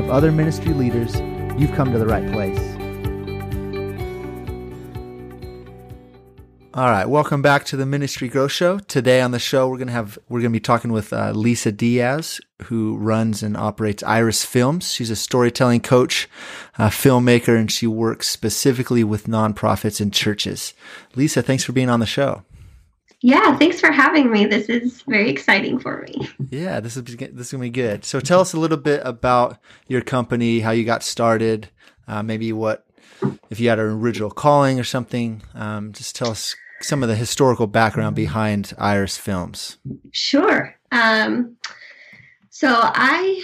of other ministry leaders, you've come to the right place. All right, welcome back to the Ministry Growth Show. Today on the show, we're gonna have we're gonna be talking with uh, Lisa Diaz, who runs and operates Iris Films. She's a storytelling coach, a filmmaker, and she works specifically with nonprofits and churches. Lisa, thanks for being on the show. Yeah, thanks for having me. This is very exciting for me. Yeah, this is this is gonna be good. So tell us a little bit about your company, how you got started, uh, maybe what if you had an original calling or something. Um, just tell us some of the historical background behind Iris Films. Sure. Um, so I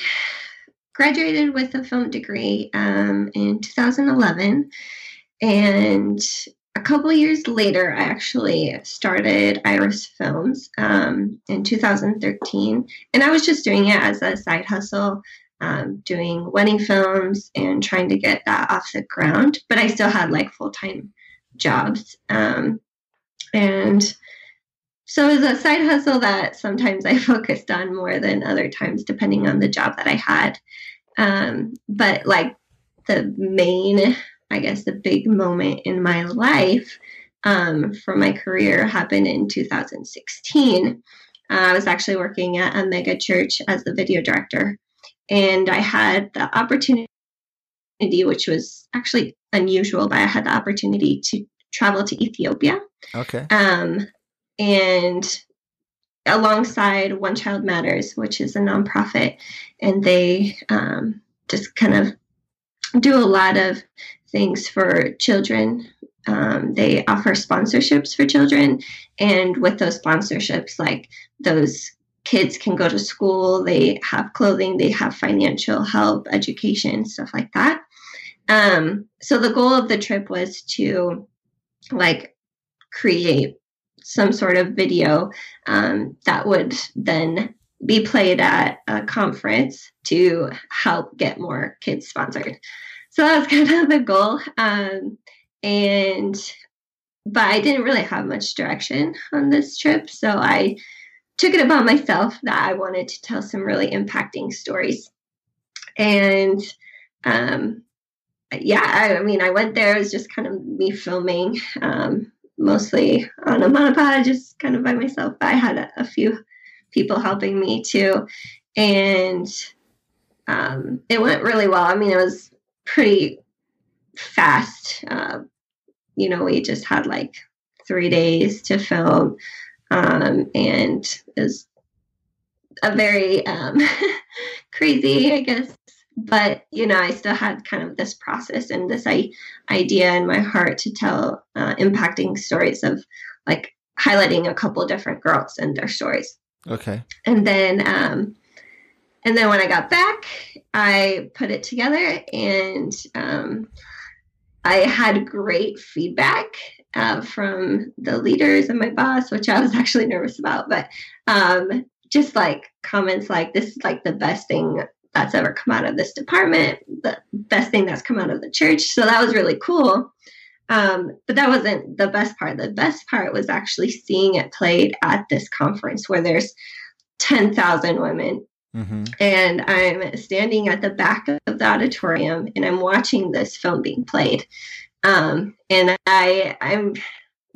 graduated with a film degree um, in 2011, and couple years later, I actually started Iris Films um, in 2013, and I was just doing it as a side hustle, um, doing wedding films and trying to get that off the ground. But I still had like full time jobs, um, and so it was a side hustle that sometimes I focused on more than other times, depending on the job that I had. Um, but like the main I guess the big moment in my life um, for my career happened in 2016. Uh, I was actually working at a mega church as the video director, and I had the opportunity, which was actually unusual, but I had the opportunity to travel to Ethiopia. Okay. Um, and alongside One Child Matters, which is a nonprofit, and they um, just kind of do a lot of things for children. Um, they offer sponsorships for children, and with those sponsorships, like those kids can go to school, they have clothing, they have financial help, education, stuff like that. Um, so the goal of the trip was to like create some sort of video um, that would then be played at a conference to help get more kids sponsored so that was kind of the goal. Um, and but I didn't really have much direction on this trip, so I took it upon myself that I wanted to tell some really impacting stories. And um, yeah, I, I, mean, I went there. It was just kind of me filming, um, mostly on a monopod, just kind of by myself. But I had a, a few people helping me too, and um, it went really well. I mean, it was pretty fast. Uh, you know, we just had like three days to film, um, and it was a very um, crazy, I guess. But you know, I still had kind of this process and this I- idea in my heart to tell uh, impacting stories of like highlighting a couple different girls and their stories. Okay. And then, um, and then when I got back, I put it together and um, I had great feedback uh, from the leaders and my boss, which I was actually nervous about, but um, just like comments like, this is like the best thing that's ever come out of this department, the best thing that's come out of the church. So that was really cool. Um, but that wasn't the best part. The best part was actually seeing it played at this conference where there's 10,000 women Mm-hmm. And I'm standing at the back of the auditorium and I'm watching this film being played. Um, and I I'm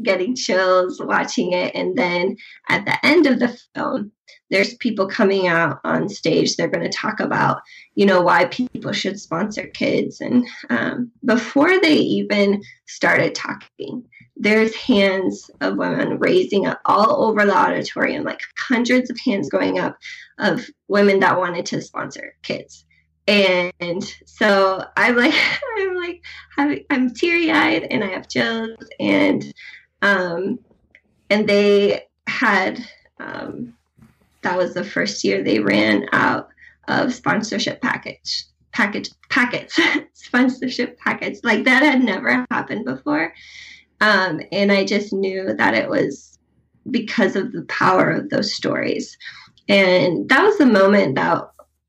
getting chills watching it. And then at the end of the film, there's people coming out on stage. They're going to talk about, you know, why people should sponsor kids. And um, before they even started talking, there's hands of women raising up all over the auditorium, like hundreds of hands going up of women that wanted to sponsor kids. And so I'm like, I'm like, I'm teary eyed and I have chills. And, um, and they had, um, that was the first year they ran out of sponsorship package package packets, sponsorship packets. Like that had never happened before. Um, and I just knew that it was because of the power of those stories. And that was the moment that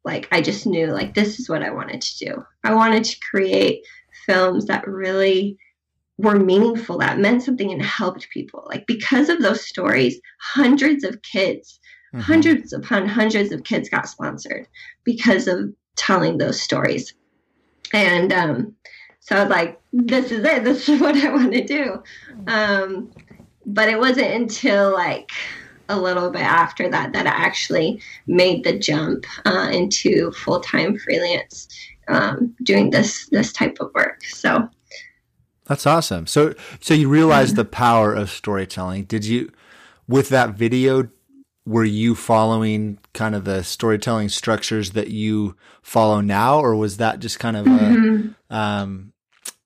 like I just knew like this is what I wanted to do. I wanted to create films that really were meaningful, that meant something and helped people. Like because of those stories, hundreds of kids, mm-hmm. hundreds upon hundreds of kids got sponsored because of telling those stories. And um, so I was like, this is it. This is what I want to do. Um, but it wasn't until like a little bit after that that I actually made the jump uh, into full time freelance um, doing this this type of work. So that's awesome. So so you realized the power of storytelling. Did you with that video? Were you following kind of the storytelling structures that you follow now, or was that just kind of mm-hmm. a um,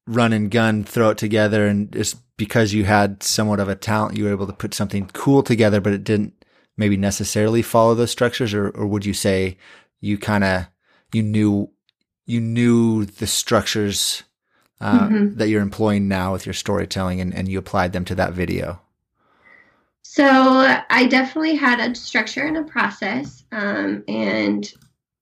run and gun, throw it together, and just because you had somewhat of a talent, you were able to put something cool together, but it didn't maybe necessarily follow those structures, or, or would you say you kind of you knew you knew the structures uh, mm-hmm. that you're employing now with your storytelling, and, and you applied them to that video? So I definitely had a structure and a process, um, and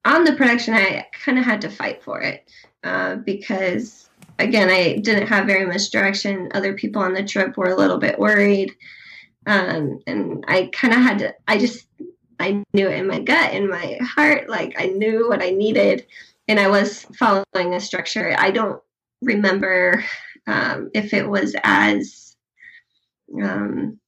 on the production, I kind of had to fight for it uh, because again, I didn't have very much direction. Other people on the trip were a little bit worried. Um, and I kind of had to, I just, I knew it in my gut, in my heart. Like I knew what I needed and I was following a structure. I don't remember um, if it was as um,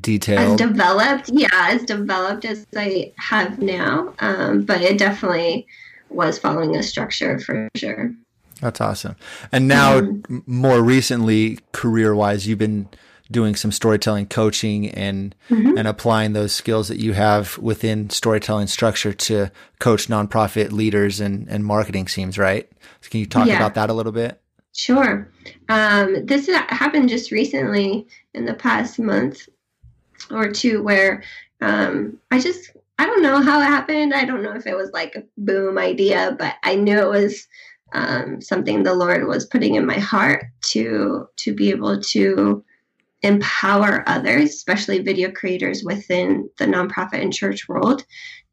detailed, as developed. Yeah, as developed as I have now. Um, but it definitely was following a structure for sure. That's awesome. And now, mm-hmm. more recently, career wise, you've been doing some storytelling coaching and mm-hmm. and applying those skills that you have within storytelling structure to coach nonprofit leaders and and marketing teams, right? So can you talk yeah. about that a little bit? Sure. Um, this happened just recently in the past month or two, where um, I just I don't know how it happened. I don't know if it was like a boom idea, but I knew it was um, something the Lord was putting in my heart to to be able to empower others, especially video creators within the nonprofit and church world,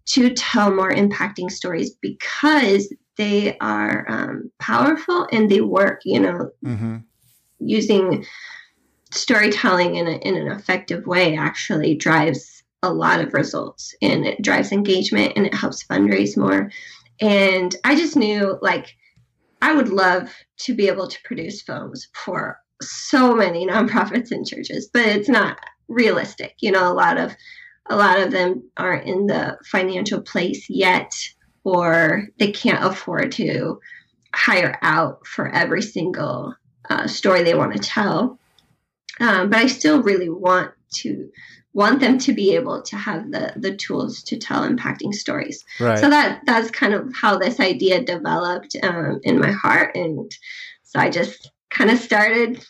to tell more impacting stories because they are um, powerful and they work. You know, mm-hmm. using storytelling in, a, in an effective way actually drives a lot of results and it drives engagement and it helps fundraise more. And I just knew like I would love to be able to produce films for so many nonprofits and churches, but it's not realistic. You know, a lot of a lot of them aren't in the financial place yet, or they can't afford to hire out for every single uh, story they want to tell. Um, but I still really want to want them to be able to have the the tools to tell impacting stories. Right. So that that's kind of how this idea developed um, in my heart, and so I just kind of started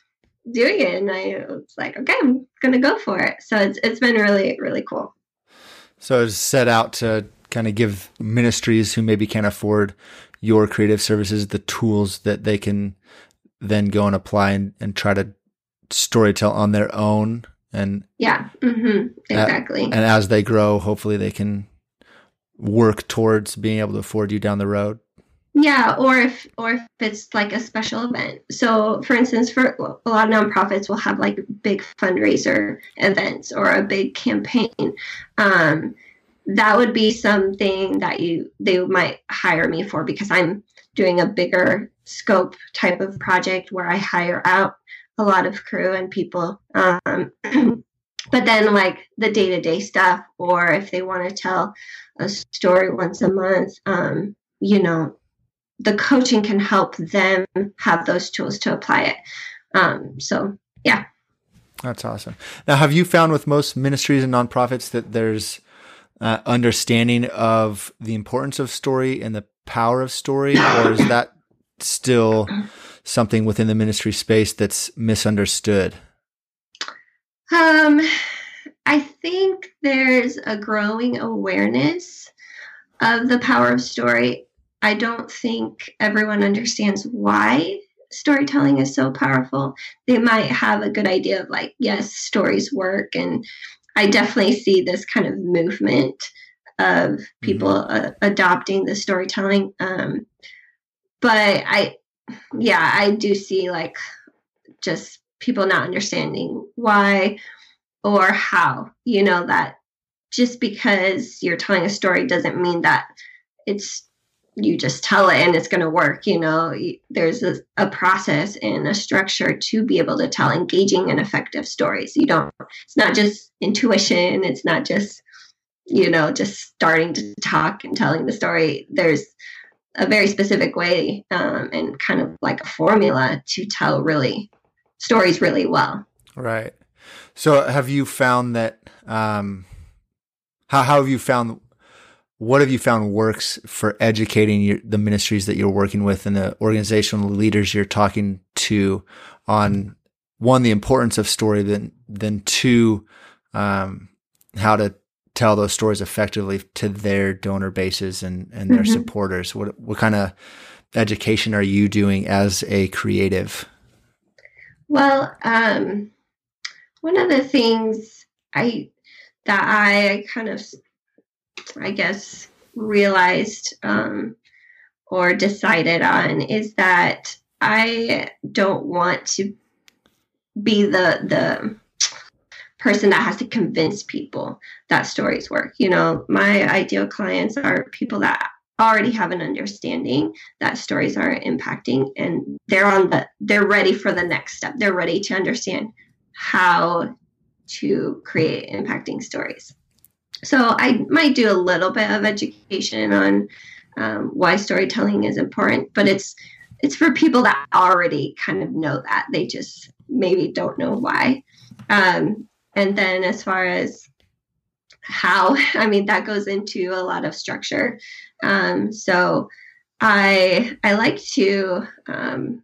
doing it, and I was like, okay, I'm gonna go for it. So it's it's been really really cool. So it's set out to kind of give ministries who maybe can't afford your creative services the tools that they can then go and apply and, and try to storytell on their own and yeah mm-hmm. exactly. and as they grow hopefully they can work towards being able to afford you down the road. Yeah or if or if it's like a special event. So for instance for a lot of nonprofits will have like big fundraiser events or a big campaign. Um, that would be something that you they might hire me for because i'm doing a bigger scope type of project where i hire out a lot of crew and people. Um, but then, like the day to day stuff, or if they want to tell a story once a month, um, you know, the coaching can help them have those tools to apply it. Um, so, yeah. That's awesome. Now, have you found with most ministries and nonprofits that there's uh, understanding of the importance of story and the power of story, or is that still something within the ministry space that's misunderstood? Um, I think there's a growing awareness of the power of story. I don't think everyone understands why storytelling is so powerful. They might have a good idea of like, yes, stories work. And I definitely see this kind of movement of people mm-hmm. uh, adopting the storytelling. Um, but I, yeah, I do see like just people not understanding why or how, you know, that just because you're telling a story doesn't mean that it's you just tell it and it's going to work you know? There's a, a, process and a structure to be able to tell engaging and effective stories. You don't it's not just intuition it's not just you know just starting to talk and telling the story. There's a very specific way um, and kind of like a formula to tell really stories really well. Right. So have you found that um, how, how have you found what have you found works for educating your, the ministries that you're working with and the organizational leaders you're talking to on one the importance of story then then two um, how to tell those stories effectively to their donor bases and and their mm-hmm. supporters what what kind of education are you doing as a creative well um, one of the things i that i kind of I guess, realized um, or decided on is that I don't want to be the the person that has to convince people that stories work. You know, my ideal clients are people that already have an understanding that stories are impacting and they're on the they're ready for the next step. They're ready to understand how to create impacting stories so I might do a little bit of education on um, why storytelling is important, but it's it's for people that already kind of know that they just maybe don't know why. Um, and then as far as how, I mean, that goes into a lot of structure. Um, so I I like to um,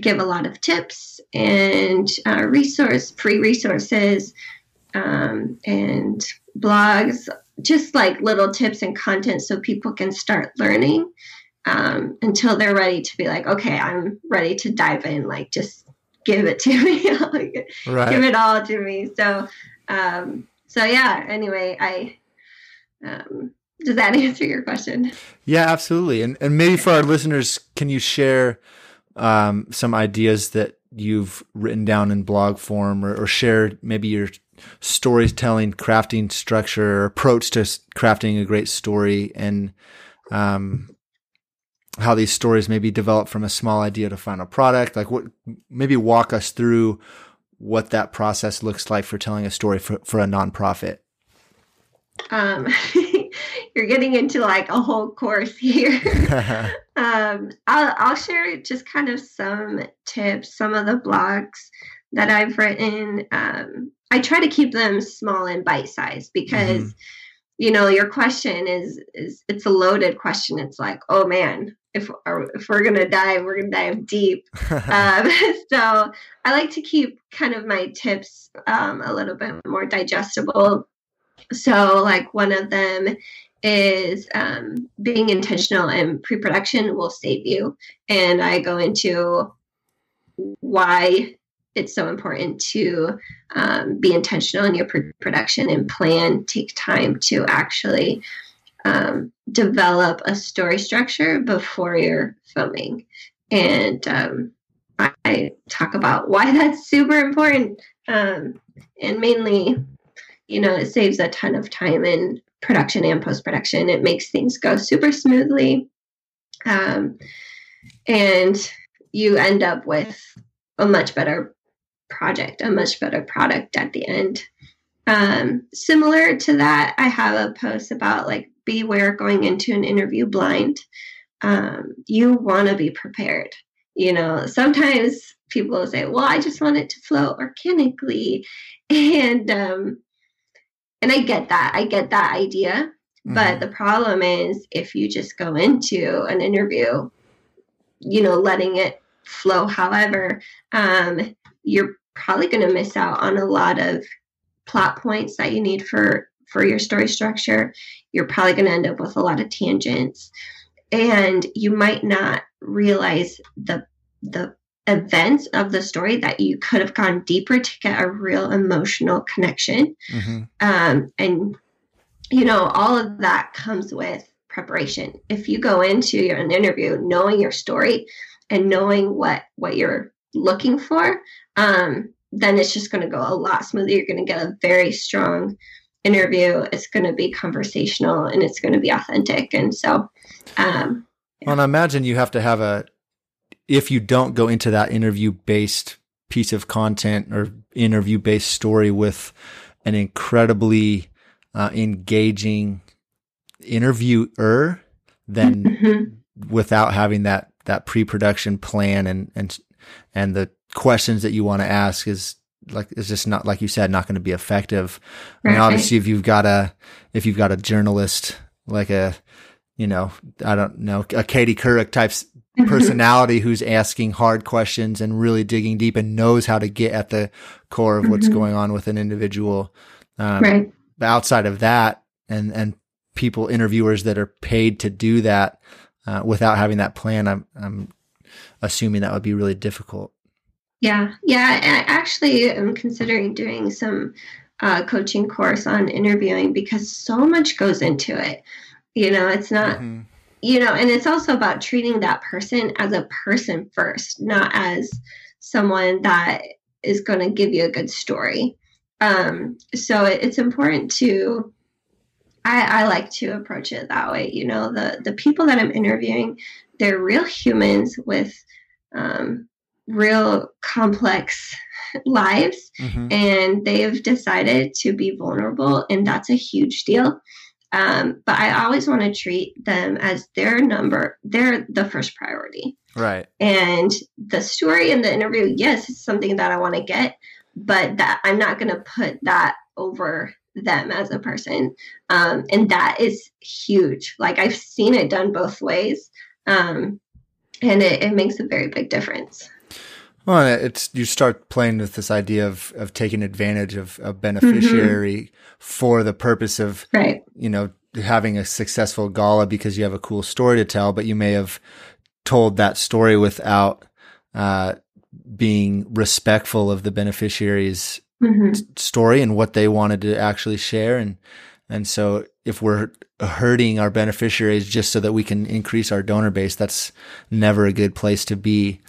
give a lot of tips and uh, resource free resources um, and blogs, just like little tips and content so people can start learning um, until they're ready to be like, okay, I'm ready to dive in. Like, just give it to me, like, right. give it all to me. So, um, so yeah. Anyway, I um, does that answer your question? Yeah, absolutely. And and maybe for our listeners, can you share um, some ideas that you've written down in blog form, or, or share maybe your storytelling, crafting structure, approach to crafting a great story, and um, how these stories maybe develop from a small idea to final product. Like what, maybe walk us through what that process looks like for telling a story for, for a nonprofit. Um, you're getting into like a whole course here. um, I'll, I'll share just kind of some tips, some of the blogs that I've written. Um, I try to keep them small and bite sized because, mm-hmm. you know, your question is is it's a loaded question. It's like, oh man, if if we're gonna dive, we're gonna dive deep. um, so I like to keep kind of my tips um, a little bit more digestible. So, like one of them is um, being intentional and pre-production will save you, and I go into why it's so important to um, be intentional in your production and plan, take time to actually um, develop a story structure before you're filming. And um, I, I, talk about why that's super important. Um, and mainly, you know, it saves a ton of time in production and post production. It makes things go super smoothly. Um, and you end up with a much better project, a much better product at the end. Um, similar to that, I have a post about like beware going into an interview blind. Um, you want to be prepared. You know, sometimes people will say, "Well, I just want it to flow organically," and um, and I get that. I get that idea. Mm-hmm. But the problem is, if you just go into an interview, you know, letting it flow however, um, you're probably going to miss out on a lot of plot points that you need for for your story structure you're probably going to end up with a lot of tangents. And you might not realize the the events of the story that you could have gone deeper to get a real emotional connection. Mm-hmm. um, and you know all of that comes with preparation. If you go into your, an interview knowing your story and knowing what what you're looking for um, then it's just going to go a lot smoother. You're going to get a very strong interview it's going to be conversational and it's going to be authentic and so um, yeah. well and i imagine you have to have a if you don't go into that interview based piece of content or interview based story with an incredibly uh, engaging interviewer, then mm-hmm. without having that that pre production plan and and and the questions that you want to ask is like it's just not like you said not going to be effective. Right. I mean, obviously, if you've got a if you've got a journalist like a you know I don't know a Katie Couric type personality who's asking hard questions and really digging deep and knows how to get at the core of what's mm-hmm. going on with an individual. Um, right. Outside of that, and and people interviewers that are paid to do that uh, without having that plan, I'm I'm assuming that would be really difficult. Yeah, yeah. I actually am considering doing some uh, coaching course on interviewing because so much goes into it. You know, it's not. Mm-hmm you know, and it's also about treating that person as a person first, not as someone that is going to give you a good story. Um, so it, it's important to, I, I like to approach it that way. You know, the the people that I'm interviewing, they're real humans with um, real complex lives, mm-hmm. and they have decided to be vulnerable, and that's a huge deal. Um, but I always want to treat them as their number, they're the first priority. Right. And the story in the interview, yes, it's something that I want to get, but that I'm not going to put that over them as a person. Um, and that is huge. Like I've seen it done both ways. Um, and it, it makes a very big difference. Well, it's you start playing with this idea of of taking advantage of a beneficiary mm-hmm. for the purpose of right. you know having a successful gala because you have a cool story to tell, but you may have told that story without uh, being respectful of the beneficiary's mm-hmm. story and what they wanted to actually share, and and so if we're hurting our beneficiaries just so that we can increase our donor base, that's never a good place to be.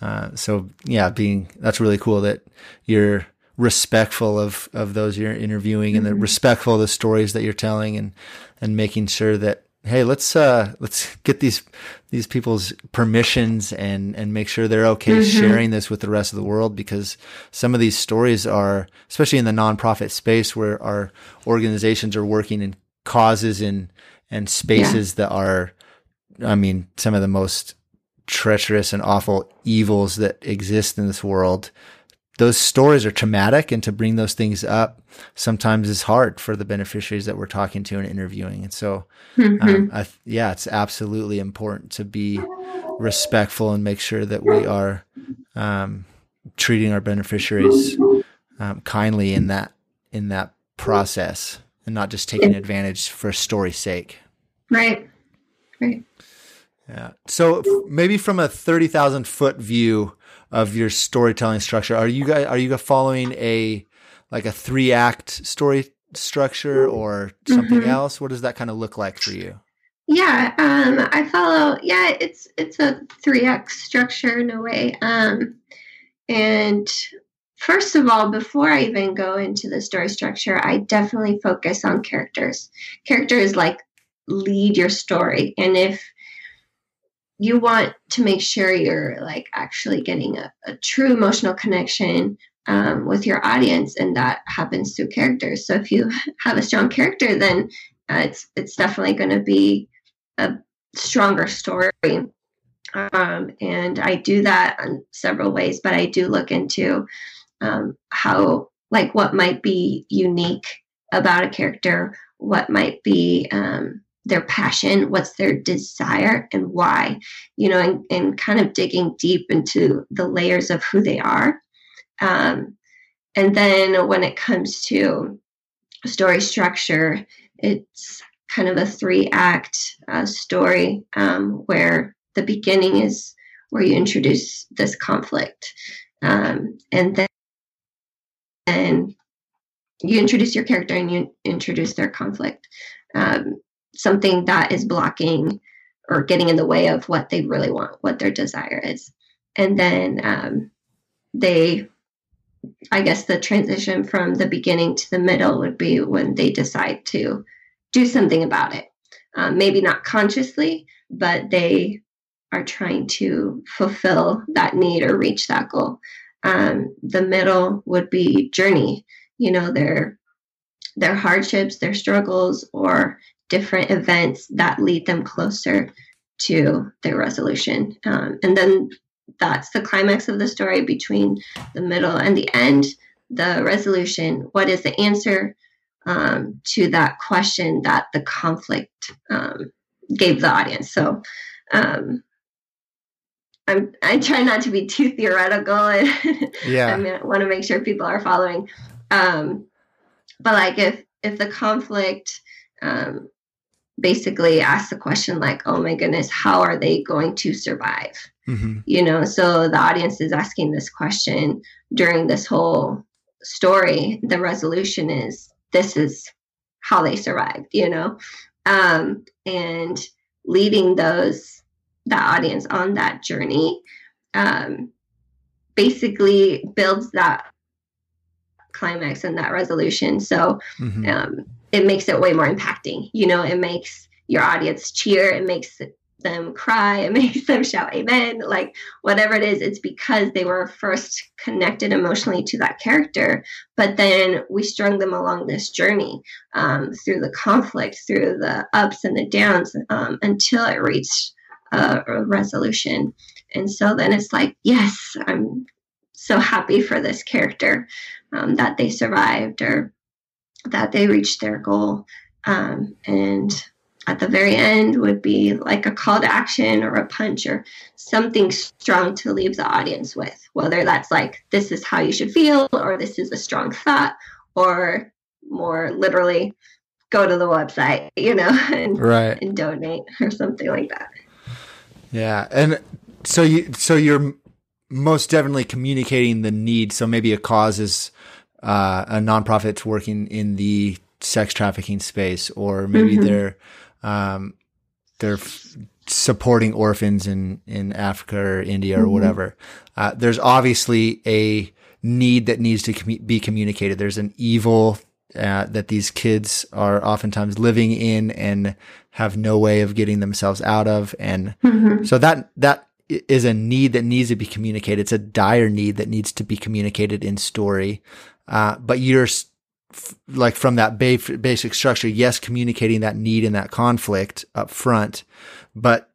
Uh, so yeah, being that's really cool that you're respectful of of those you're interviewing mm-hmm. and the respectful of the stories that you're telling and and making sure that hey let's uh let's get these these people's permissions and and make sure they're okay mm-hmm. sharing this with the rest of the world because some of these stories are especially in the nonprofit space where our organizations are working in causes and and spaces yeah. that are I mean some of the most treacherous and awful evils that exist in this world, those stories are traumatic. And to bring those things up sometimes is hard for the beneficiaries that we're talking to and interviewing. And so, mm-hmm. um, I, yeah, it's absolutely important to be respectful and make sure that we are um, treating our beneficiaries um, kindly in that in that process and not just taking advantage for story's sake. Right. Right. Yeah. So maybe from a 30,000 foot view of your storytelling structure, are you guys, are you following a, like a three act story structure or something mm-hmm. else? What does that kind of look like for you? Yeah, um, I follow. Yeah, it's it's a three act structure in a way. Um, and first of all, before I even go into the story structure, I definitely focus on characters. Characters like lead your story, and if you want to make sure you're like actually getting a, a true emotional connection um, with your audience and that happens through characters. So if you have a strong character then uh, it's it's definitely going to be a stronger story. Um, and i do that in several ways but i do look into um, how like what might be unique about a character what might be um, their passion, what's their desire, and why, you know, and, and kind of digging deep into the layers of who they are. Um, and then when it comes to story structure, it's kind of a three act uh, story um, where the beginning is where you introduce this conflict. Um, and then and you introduce your character and you introduce their conflict. Um, something that is blocking or getting in the way of what they really want, what their desire is. And then um, they, I guess the transition from the beginning to the middle would be when they decide to do something about it. Um, maybe not consciously, but they are trying to fulfill that need or reach that goal. Um, the middle would be journey, you know, their their hardships, their struggles, or different events that lead them closer to their resolution. Um, and then that's the climax of the story between the middle and the end, the resolution. What is the answer um, to that question that the conflict um, gave the audience? So um, I'm I try not to be too theoretical and yeah. I want to make sure people are following. Um, but like if if the conflict um, basically ask the question like, oh my goodness, how are they going to survive? Mm-hmm. You know, so the audience is asking this question during this whole story. The resolution is this is how they survived, you know, um, and leading those the audience on that journey um, basically builds that climax and that resolution. So mm-hmm. um, it makes it way more impacting. You know, it makes your audience cheer, it makes them cry, it makes them shout amen, like whatever it is, it's because they were first connected emotionally to that character. But then we strung them along this journey um, through the conflict, through the ups and the downs um, until it reached a, a resolution. And so then it's like, yes, I'm so happy for this character um, that they survived or that they reached their goal. Um, and at the very end would be like a call to action or a punch or something strong to leave the audience with, whether that's like, this is how you should feel, or this is a strong thought, or more literally, go to the website, you know, and, right. and donate or something like that. Yeah, and so you so you're most definitely communicating the need. So maybe a cause is uh, a nonprofit working in the sex trafficking space, or maybe mm-hmm. they're um, they're f- supporting orphans in in Africa or India or mm-hmm. whatever. Uh, there's obviously a need that needs to com- be communicated. There's an evil uh, that these kids are oftentimes living in and have no way of getting themselves out of. And mm-hmm. so that, that is a need that needs to be communicated. It's a dire need that needs to be communicated in story. Uh, but you're f- like from that ba- basic structure, yes, communicating that need and that conflict up front, but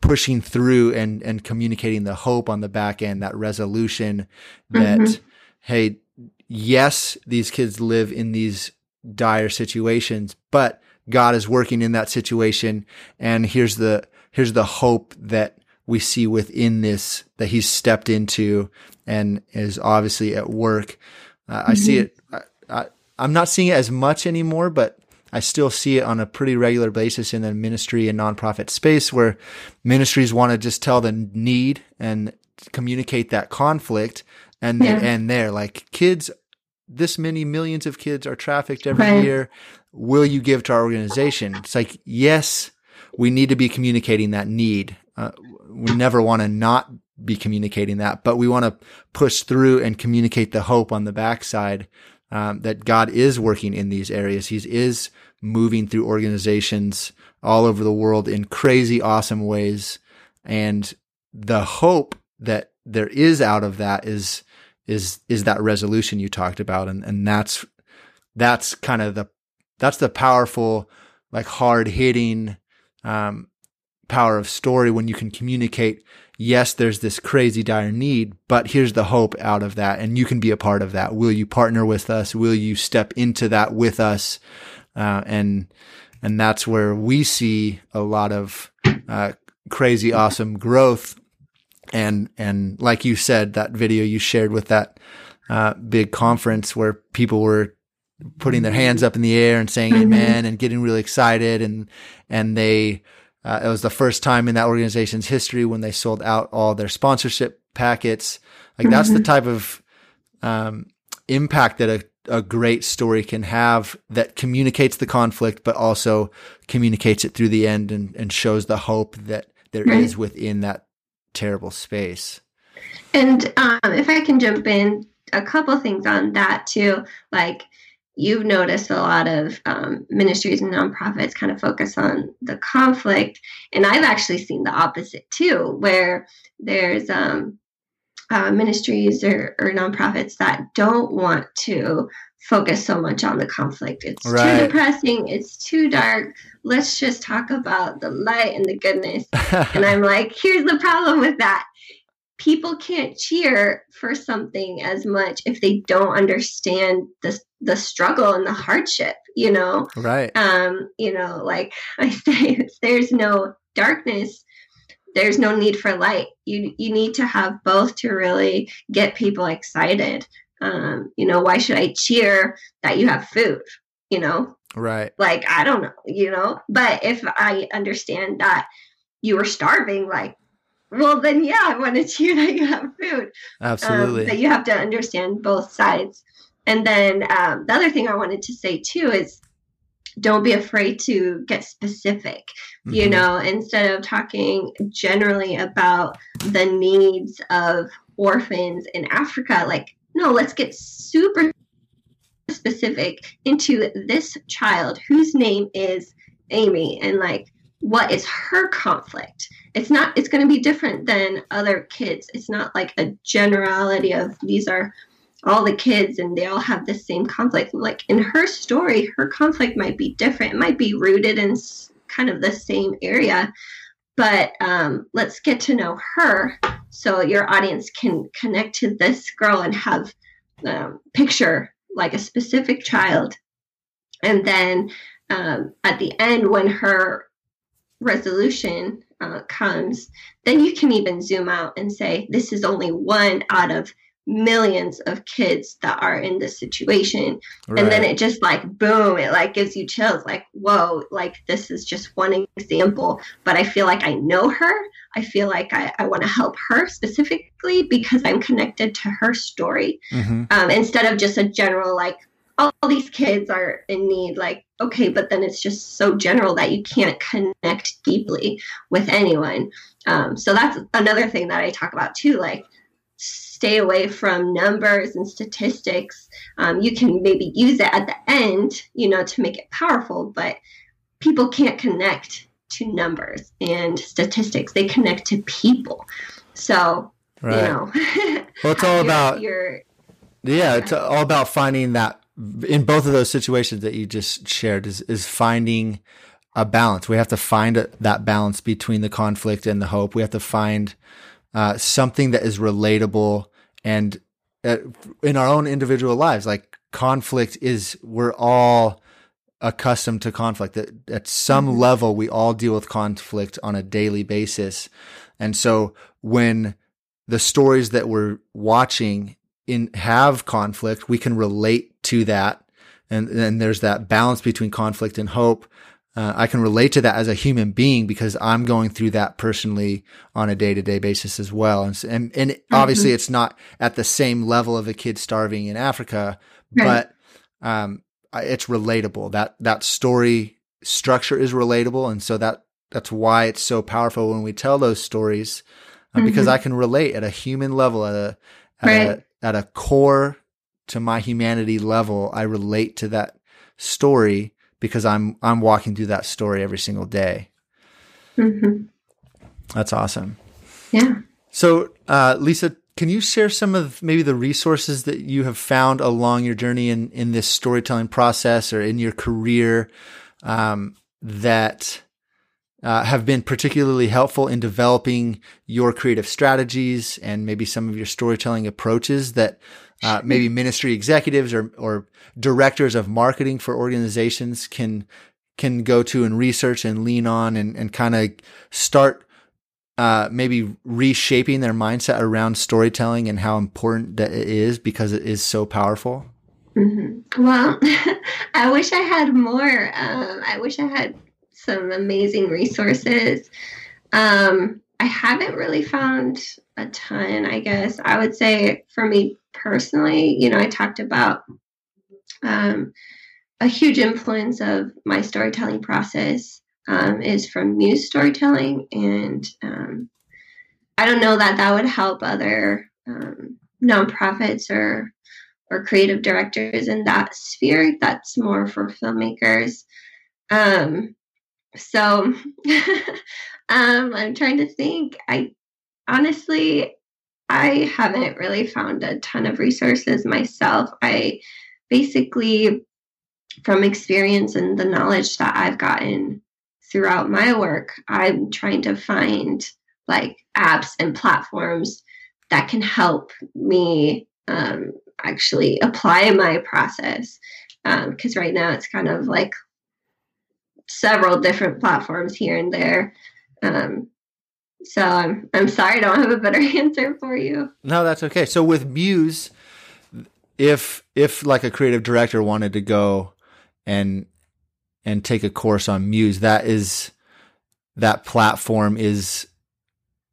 pushing through and, and communicating the hope on the back end, that resolution that, mm-hmm. Hey, yes, these kids live in these dire situations, but God is working in that situation. And here's the, here's the hope that we see within this that he's stepped into and is obviously at work. Uh, mm-hmm. I see mm-hmm. it. I, I, am not seeing it as much anymore, but I still see it on a pretty regular basis in the ministry and nonprofit space where ministries want to just tell the need and communicate that conflict and yeah. and there like kids this many millions of kids are trafficked every right. year will you give to our organization it's like yes we need to be communicating that need uh, we never want to not be communicating that but we want to push through and communicate the hope on the backside um, that god is working in these areas. He is moving through organizations all over the world in crazy awesome ways. And the hope that there is out of that is is is that resolution you talked about. And and that's that's kind of the that's the powerful like hard hitting um, power of story when you can communicate yes there's this crazy dire need but here's the hope out of that and you can be a part of that. Will you partner with us? Will you step into that with us? Uh, and and that's where we see a lot of uh, crazy awesome growth. And and like you said, that video you shared with that uh, big conference where people were putting their hands up in the air and saying Mm-hmm. amen and getting really excited and and they uh, it was the first time in that organization's history when they sold out all their sponsorship packets like that's Mm-hmm. the type of um, impact that a, a great story can have that communicates the conflict but also communicates it through the end and, and shows the hope that there is Right. within that terrible space And um, if I can jump in, a couple things on that too. Like you've noticed a lot of um, ministries and nonprofits kind of focus on the conflict, and I've actually seen the opposite too, where there's um, uh, ministries or, or nonprofits that don't want to focus so much on the conflict. It's Right. too depressing. It's too dark. Let's just talk about the light and the goodness. And I'm like, here's the problem with that. People can't cheer for something as much if they don't understand the the struggle and the hardship, you know. right Um, you know, like I say, if there's no darkness, there's no need for light. You you need to have both to really get people excited. Um, you know, why should I cheer that you have food? You know, right like i don't know you know but if i understand that you were starving like well then yeah i want to cheer that you have food. Absolutely. um, but you have to understand both sides. And then um, the other thing i wanted to say too is don't be afraid to get specific you Mhm. know instead of talking generally about the needs of orphans in africa like no let's get super specific into this child whose name is amy. And like what is her conflict? It's not it's going to be different than other kids. It's not like a generality of these are all the kids and they all have the same conflict. Like in her story her conflict might be different. It might be rooted in kind of the same area. But um, let's get to know her so your audience can connect to this girl and have um, picture like a specific child. And then um, at the end when her resolution uh, comes then you can even zoom out and say this is only one out of millions of kids that are in this situation right. and then it just like boom it like gives you chills like whoa like this is just one example but i feel like i know her i feel like i, I want to help her specifically because i'm connected to her story Mhm. um, instead of just a general like all these kids are in need like okay but then it's just so general that you can't connect deeply with anyone. Um, so that's another thing that i talk about too like stay away from numbers and statistics. Um, you can maybe use it at the end you know to make it powerful but people can't connect to numbers and statistics. They connect to people. So right. you know Well, it's all about- your Yeah, it's all about finding that in both of those situations that you just shared is is finding a balance. We have to find a, that balance between the conflict and the hope. We have to find uh, something that is relatable and uh, in our own individual lives. Like conflict is, we're all accustomed to conflict. At, at some Mhm. level, we all deal with conflict on a daily basis, and so when the stories that we're watching in have conflict, we can relate to that. And then there's that balance between conflict and hope. Uh, I can relate to that as a human being because I'm going through that personally on a day to day basis as well. And, and, and obviously it's not at the same level of a kid starving in Africa, Right. but, um, it's relatable. That, that story structure is relatable. And so that, that's why it's so powerful when we tell those stories, uh, because Mhm. I can relate at a human level, at a, at Right. a, at a core to my humanity level, I relate to that story because I'm I'm walking through that story every single day. Mhm. That's awesome. yeah So, uh, Lisa, can you share some of maybe the resources that you have found along your journey in in this storytelling process or in your career um, that uh, have been particularly helpful in developing your creative strategies and maybe some of your storytelling approaches that uh, maybe ministry executives or or directors of marketing for organizations can can go to and research and lean on and, and kind of start uh, maybe reshaping their mindset around storytelling and how important that it is because it is so powerful. Mm-hmm. Well, I wish I had more. Um, I wish I had some amazing resources. Um, I haven't really found a ton, I guess. I would say for me personally, you know, I talked about um, a huge influence of my storytelling process um, is from muse storytelling. And um, I don't know that that would help other um, nonprofits or or creative directors in that sphere. That's more for filmmakers. Um, so um, I'm trying to think. I honestly, I haven't really found a ton of resources myself. I basically, from experience and the knowledge that I've gotten throughout my work, I'm trying to find like apps and platforms that can help me um, actually apply my process. Because um, right now it's kind of like several different platforms here and there. Um, so I'm I'm sorry I don't have a better answer for you. No, that's okay. So with Muse, if if like a creative director wanted to go and and take a course on Muse, that is that platform is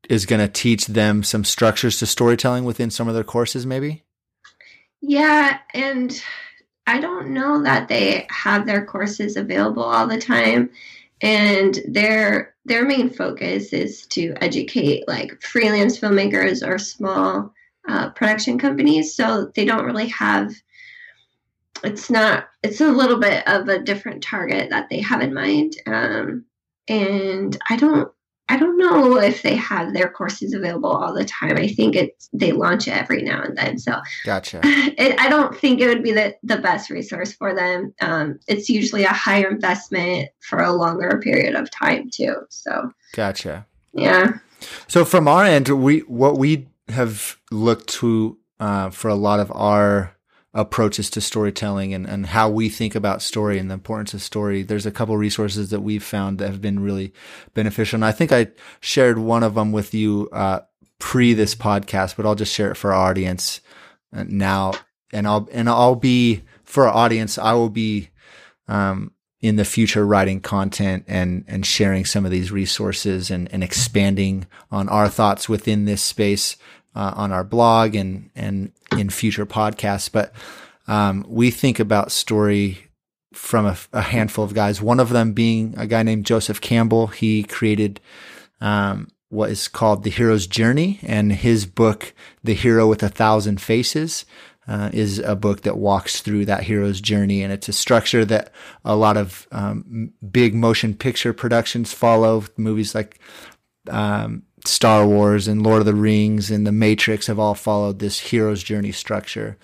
is going to teach them some structures to storytelling within some of their courses maybe? Yeah, and I don't know that they have their courses available all the time. And their their main focus is to educate like freelance filmmakers or small uh, production companies. So they don't really have it's not it's a little bit of a different target that they have in mind. Um, and i don't I don't know if they have their courses available all the time. I think it's they launch it every now and then. So gotcha. It, I don't think it would be the, the best resource for them. Um, it's usually a higher investment for a longer period of time too. So gotcha. Yeah. So from our end, we what we have looked to uh, for a lot of our approaches to storytelling and, and how we think about story and the importance of story. There's a couple resources that we've found that have been really beneficial. And I think I shared one of them with you, uh, pre this podcast, but I'll just share it for our audience uh, now. And I'll, and I'll be for our audience, I will be, um, in the future writing content and, and sharing some of these resources and, and expanding on our thoughts within this space uh, on our blog and and in future podcasts. But um, we think about story from a, a, handful of guys. One of them being a guy named Joseph Campbell. He created um, what is called the hero's journey, and his book, "The Hero with a Thousand Faces." Uh, is a book that walks through that hero's journey, and it's a structure that a lot of um, big motion picture productions follow. Movies like um, Star Wars and Lord of the Rings and The Matrix have all followed this hero's journey structure.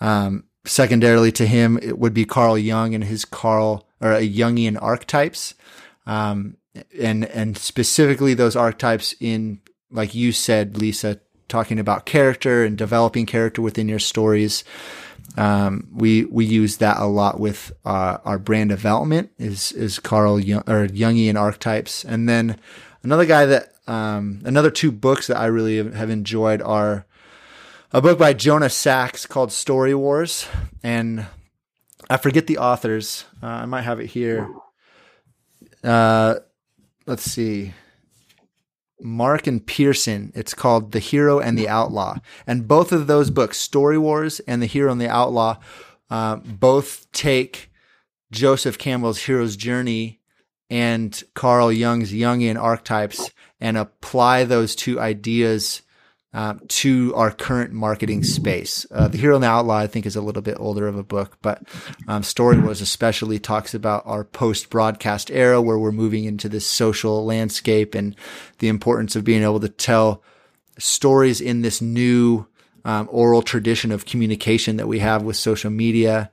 Um, secondarily to him, it would be Carl Jung and his Carl or Jungian archetypes. Um, and, and specifically those archetypes in, like you said, Lisa, talking about character and developing character within your stories. Um, we, we use that a lot with, uh, our brand development is, is Carl Jung or Jungian archetypes. And then another guy that um, another two books that I really have enjoyed are a book by Jonah Sachs called Story Wars, and I forget the authors. Uh, I might have it here. Uh, let's see. Mark and Pearson. It's called The Hero and the Outlaw. And both of those books, Story Wars and The Hero and the Outlaw, uh, both take Joseph Campbell's hero's journey and Carl Jung's Jungian archetypes and apply those two ideas um, to our current marketing space. Uh, the Hero and the Outlaw, I think, is a little bit older of a book, but um, Story Wars especially talks about our post broadcast era where we're moving into this social landscape and the importance of being able to tell stories in this new um, oral tradition of communication that we have with social media.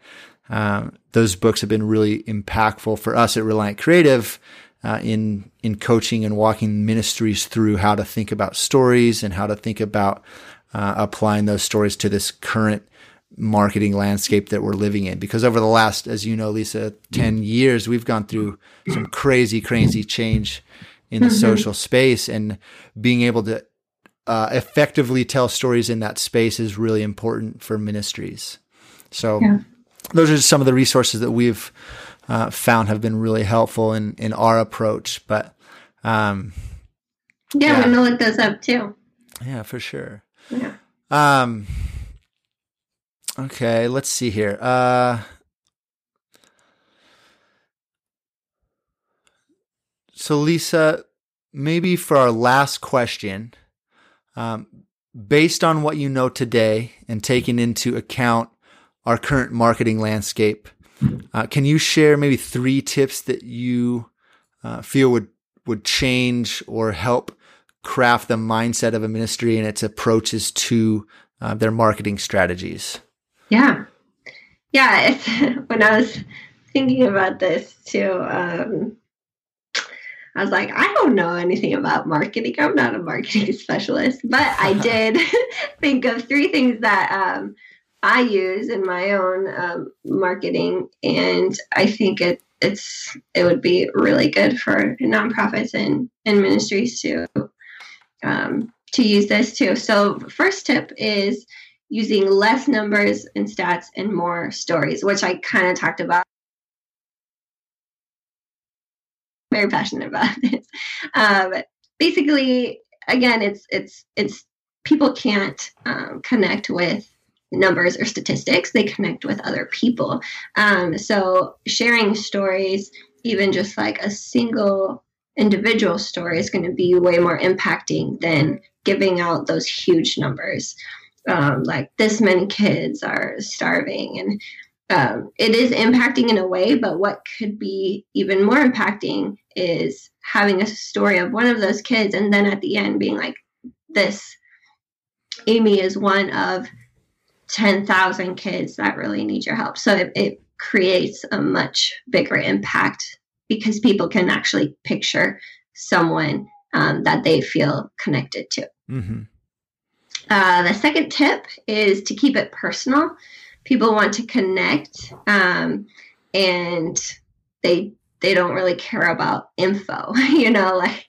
Um, those books have been really impactful for us at Reliant Creative uh, in in coaching and walking ministries through how to think about stories and how to think about uh, applying those stories to this current marketing landscape that we're living in. Because over the last, as you know, Lisa, ten years, we've gone through some crazy, crazy change in the mm-hmm. social space, and being able to uh, effectively tell stories in that space is really important for ministries. So. Yeah. those are just some of the resources that we've uh, found have been really helpful in in our approach. But um, yeah, yeah, I'm gonna look those up too. Yeah, for sure. Yeah. Um. Okay, let's see here. Uh. So, Lisa, maybe for our last question, um, based on what you know today and taking into account our current marketing landscape, uh, can you share maybe three tips that you uh, feel would would change or help craft the mindset of a ministry and its approaches to uh, their marketing strategies? Yeah, yeah. when I was thinking about this too, um, I was like, I don't know anything about marketing. I'm not a marketing specialist, but I did think of three things that um, I use in my own um, marketing, and I think it it's it would be really good for nonprofits and, and ministries to um, to use this too. So first tip is using less numbers and stats and more stories, which I kind of talked about. Very passionate about this. Um, basically, again, it's it's it's people can't um, connect with numbers or statistics they connect with other people. Um, so sharing stories even just like a single individual story is going to be way more impacting than giving out those huge numbers. Um, like this many kids are starving and um, it is impacting in a way but what could be even more impacting is having a story of one of those kids and then at the end being like this amy is one of 10,000 kids that really need your help. So it, it, creates a much bigger impact because people can actually picture someone um, that they feel connected to. Mm-hmm. Uh, the second tip is to keep it personal. People want to connect, um, and they they don't really care about info. you know, like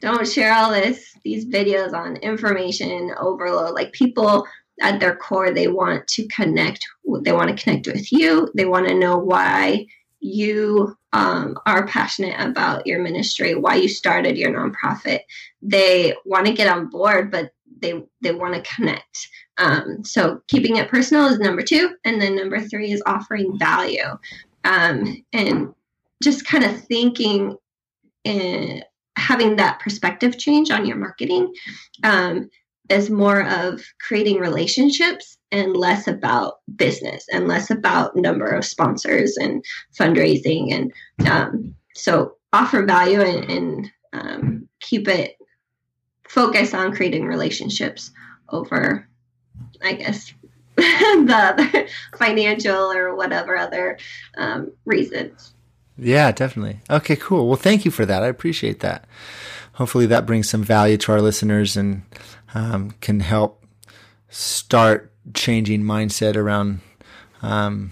don't share all this these videos on information overload. Like people at their core they want to connect they want to connect with you. They want to know why you um, are passionate about your ministry why you started your nonprofit. They want to get on board but they they want to connect. Um, so keeping it personal is number two and then number three is offering value. Um, and just kind of thinking and having that perspective change on your marketing um, is more of creating relationships and less about business and less about number of sponsors and fundraising and um, so offer value and, and um, keep it focus on creating relationships over i guess the financial or whatever other um, reasons. Yeah definitely. Okay cool. Well thank you for that. I appreciate that hopefully that brings some value to our listeners and um, can help start changing mindset around um,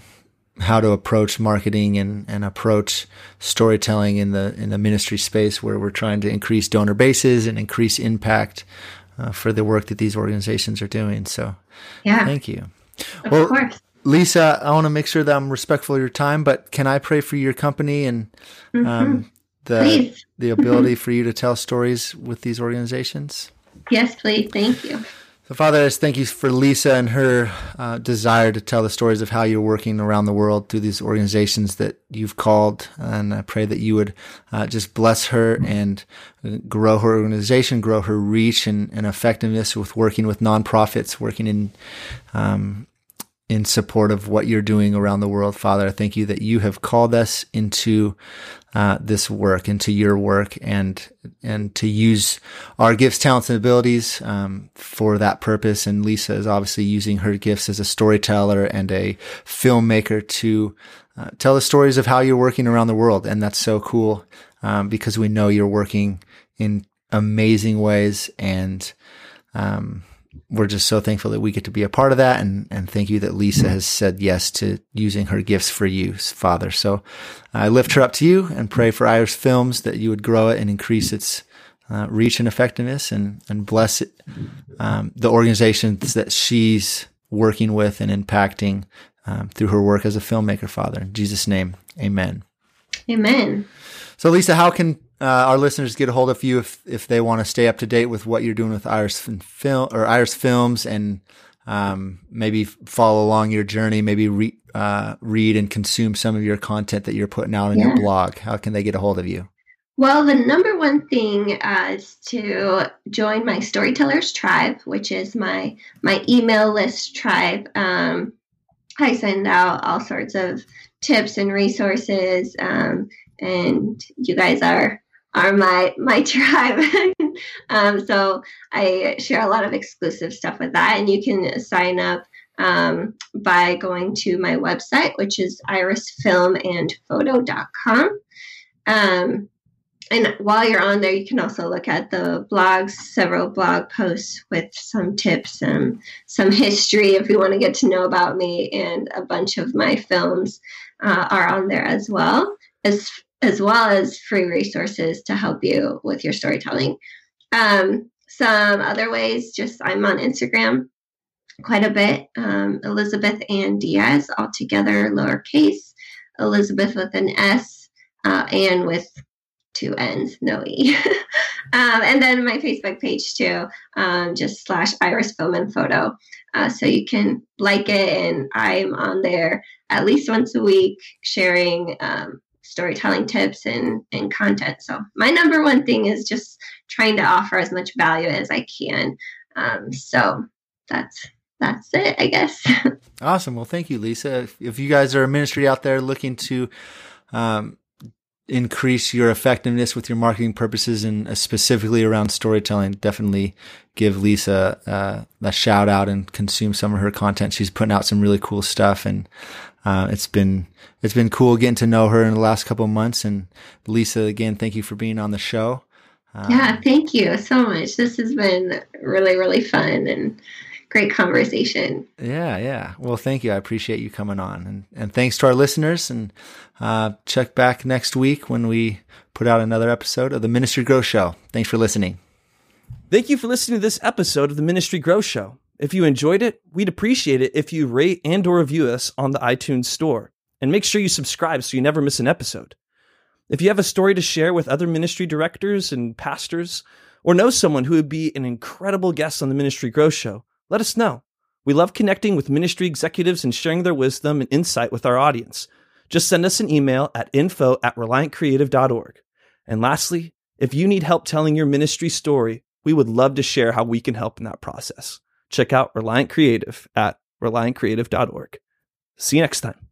how to approach marketing and, and approach storytelling in the in the ministry space where we're trying to increase donor bases and increase impact uh, for the work that these organizations are doing. So, yeah, thank you. Of well, course. Lisa, I want to make sure that I'm respectful of your time, but can I pray for your company and um, mm-hmm. The Please. the ability for you to tell stories with these organizations? Yes, please. Thank you. So, Father, I just thank you for Lisa and her uh, desire to tell the stories of how you're working around the world through these organizations that you've called. And I pray that you would uh, just bless her and grow her organization, grow her reach and, and effectiveness with working with nonprofits, working in um, in support of what you're doing around the world, Father. I thank you that you have called us into uh, this work, into your work, and and to use our gifts, talents, and abilities um, for that purpose. And Lisa is obviously using her gifts as a storyteller and a filmmaker to uh, tell the stories of how you're working around the world, and that's so cool um, because we know you're working in amazing ways and. Um, we're just so thankful that we get to be a part of that. And, and thank you that Lisa has said yes to using her gifts for you, Father. So I lift her up to you and pray for Iris Films that you would grow it and increase its uh, reach and effectiveness and, and bless it, um, the organizations that she's working with and impacting um, through her work as a filmmaker, Father. In Jesus' name, amen. Amen. So, Lisa, how can uh, our listeners get a hold of you if, if they want to stay up to date with what you're doing with Iris Film or Iris Films and um, maybe follow along your journey, maybe re- uh, read and consume some of your content that you're putting out on yeah. your blog? How can they get a hold of you? Well, the number one thing uh, is to join my Storytellers Tribe, which is my my email list tribe. Um, I send out all sorts of tips and resources, um, and you guys are are my my tribe. um, so I share a lot of exclusive stuff with that, and you can sign up um, by going to my website, which is irisfilmandphoto.com. Um, and while you're on there, you can also look at the blogs, several blog posts with some tips and some history if you want to get to know about me. And a bunch of my films uh, are on there as well, as as well as free resources to help you with your storytelling. Um, some other ways, just I'm on Instagram quite a bit. Um, Elizabeth Ann Diaz, all together lowercase. Elizabeth with an S, uh, and with two N's, no E. um, and then my Facebook page too, um, just slash Iris Film and Photo. Uh, so you can like it, and I'm on there at least once a week sharing um, storytelling tips and, and content. So my number one thing is just trying to offer as much value as I can. Um, so that's that's it, I guess. awesome. Well, thank you, Lisa. If, if, you guys are a ministry out there looking to um, increase your effectiveness with your marketing purposes and uh, specifically around storytelling, definitely give Lisa uh, a shout out and consume some of her content. She's putting out some really cool stuff, and uh, it's been it's been cool getting to know her in the last couple of months. And Lisa, again, thank you for being on the show. Um, yeah, thank you so much. This has been really really fun and great conversation. Yeah, yeah. Well, thank you. I appreciate you coming on, and and thanks to our listeners. And uh, check back next week when we put out another episode of the Ministry Growth Show. Thanks for listening. Thank you for listening to this episode of the Ministry Growth Show. If you enjoyed it, we'd appreciate it if you rate and or review us on the iTunes store. And make sure you subscribe so you never miss an episode. If you have a story to share with other ministry directors and pastors, or know someone who would be an incredible guest on the Ministry Growth Show, let us know. We love connecting with ministry executives and sharing their wisdom and insight with our audience. Just send us an email at info at reliantcreative.org. And lastly, if you need help telling your ministry story, we would love to share how we can help in that process. Check out Reliant Creative at reliantcreative.org. See you next time.